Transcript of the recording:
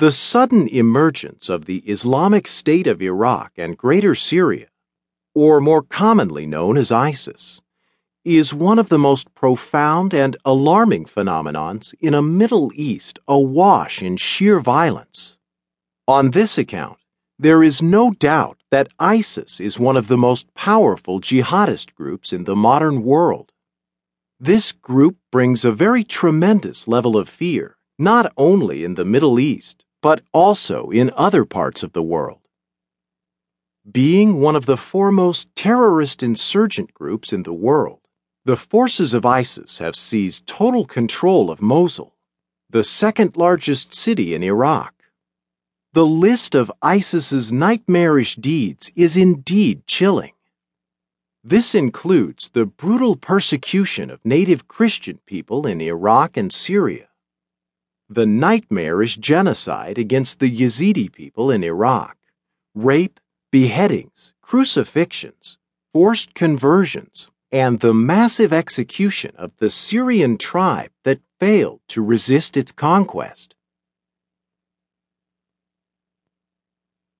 The sudden emergence of the Islamic State of Iraq and Greater Syria, or more commonly known as ISIS, is one of the most profound and alarming phenomenons in a Middle East awash in sheer violence. On this account, there is no doubt that ISIS is one of the most powerful jihadist groups in the modern world. This group brings a very tremendous level of fear, not only in the Middle East, but also in other parts of the world. Being one of the foremost terrorist insurgent groups in the world, the forces of ISIS have seized total control of Mosul, the second largest city in Iraq. The list of ISIS's nightmarish deeds is indeed chilling. This includes the brutal persecution of native Christian people in Iraq and Syria, the nightmarish genocide against the Yazidi people in Iraq, rape, beheadings, crucifixions, forced conversions, and the massive execution of the Syrian tribe that failed to resist its conquest.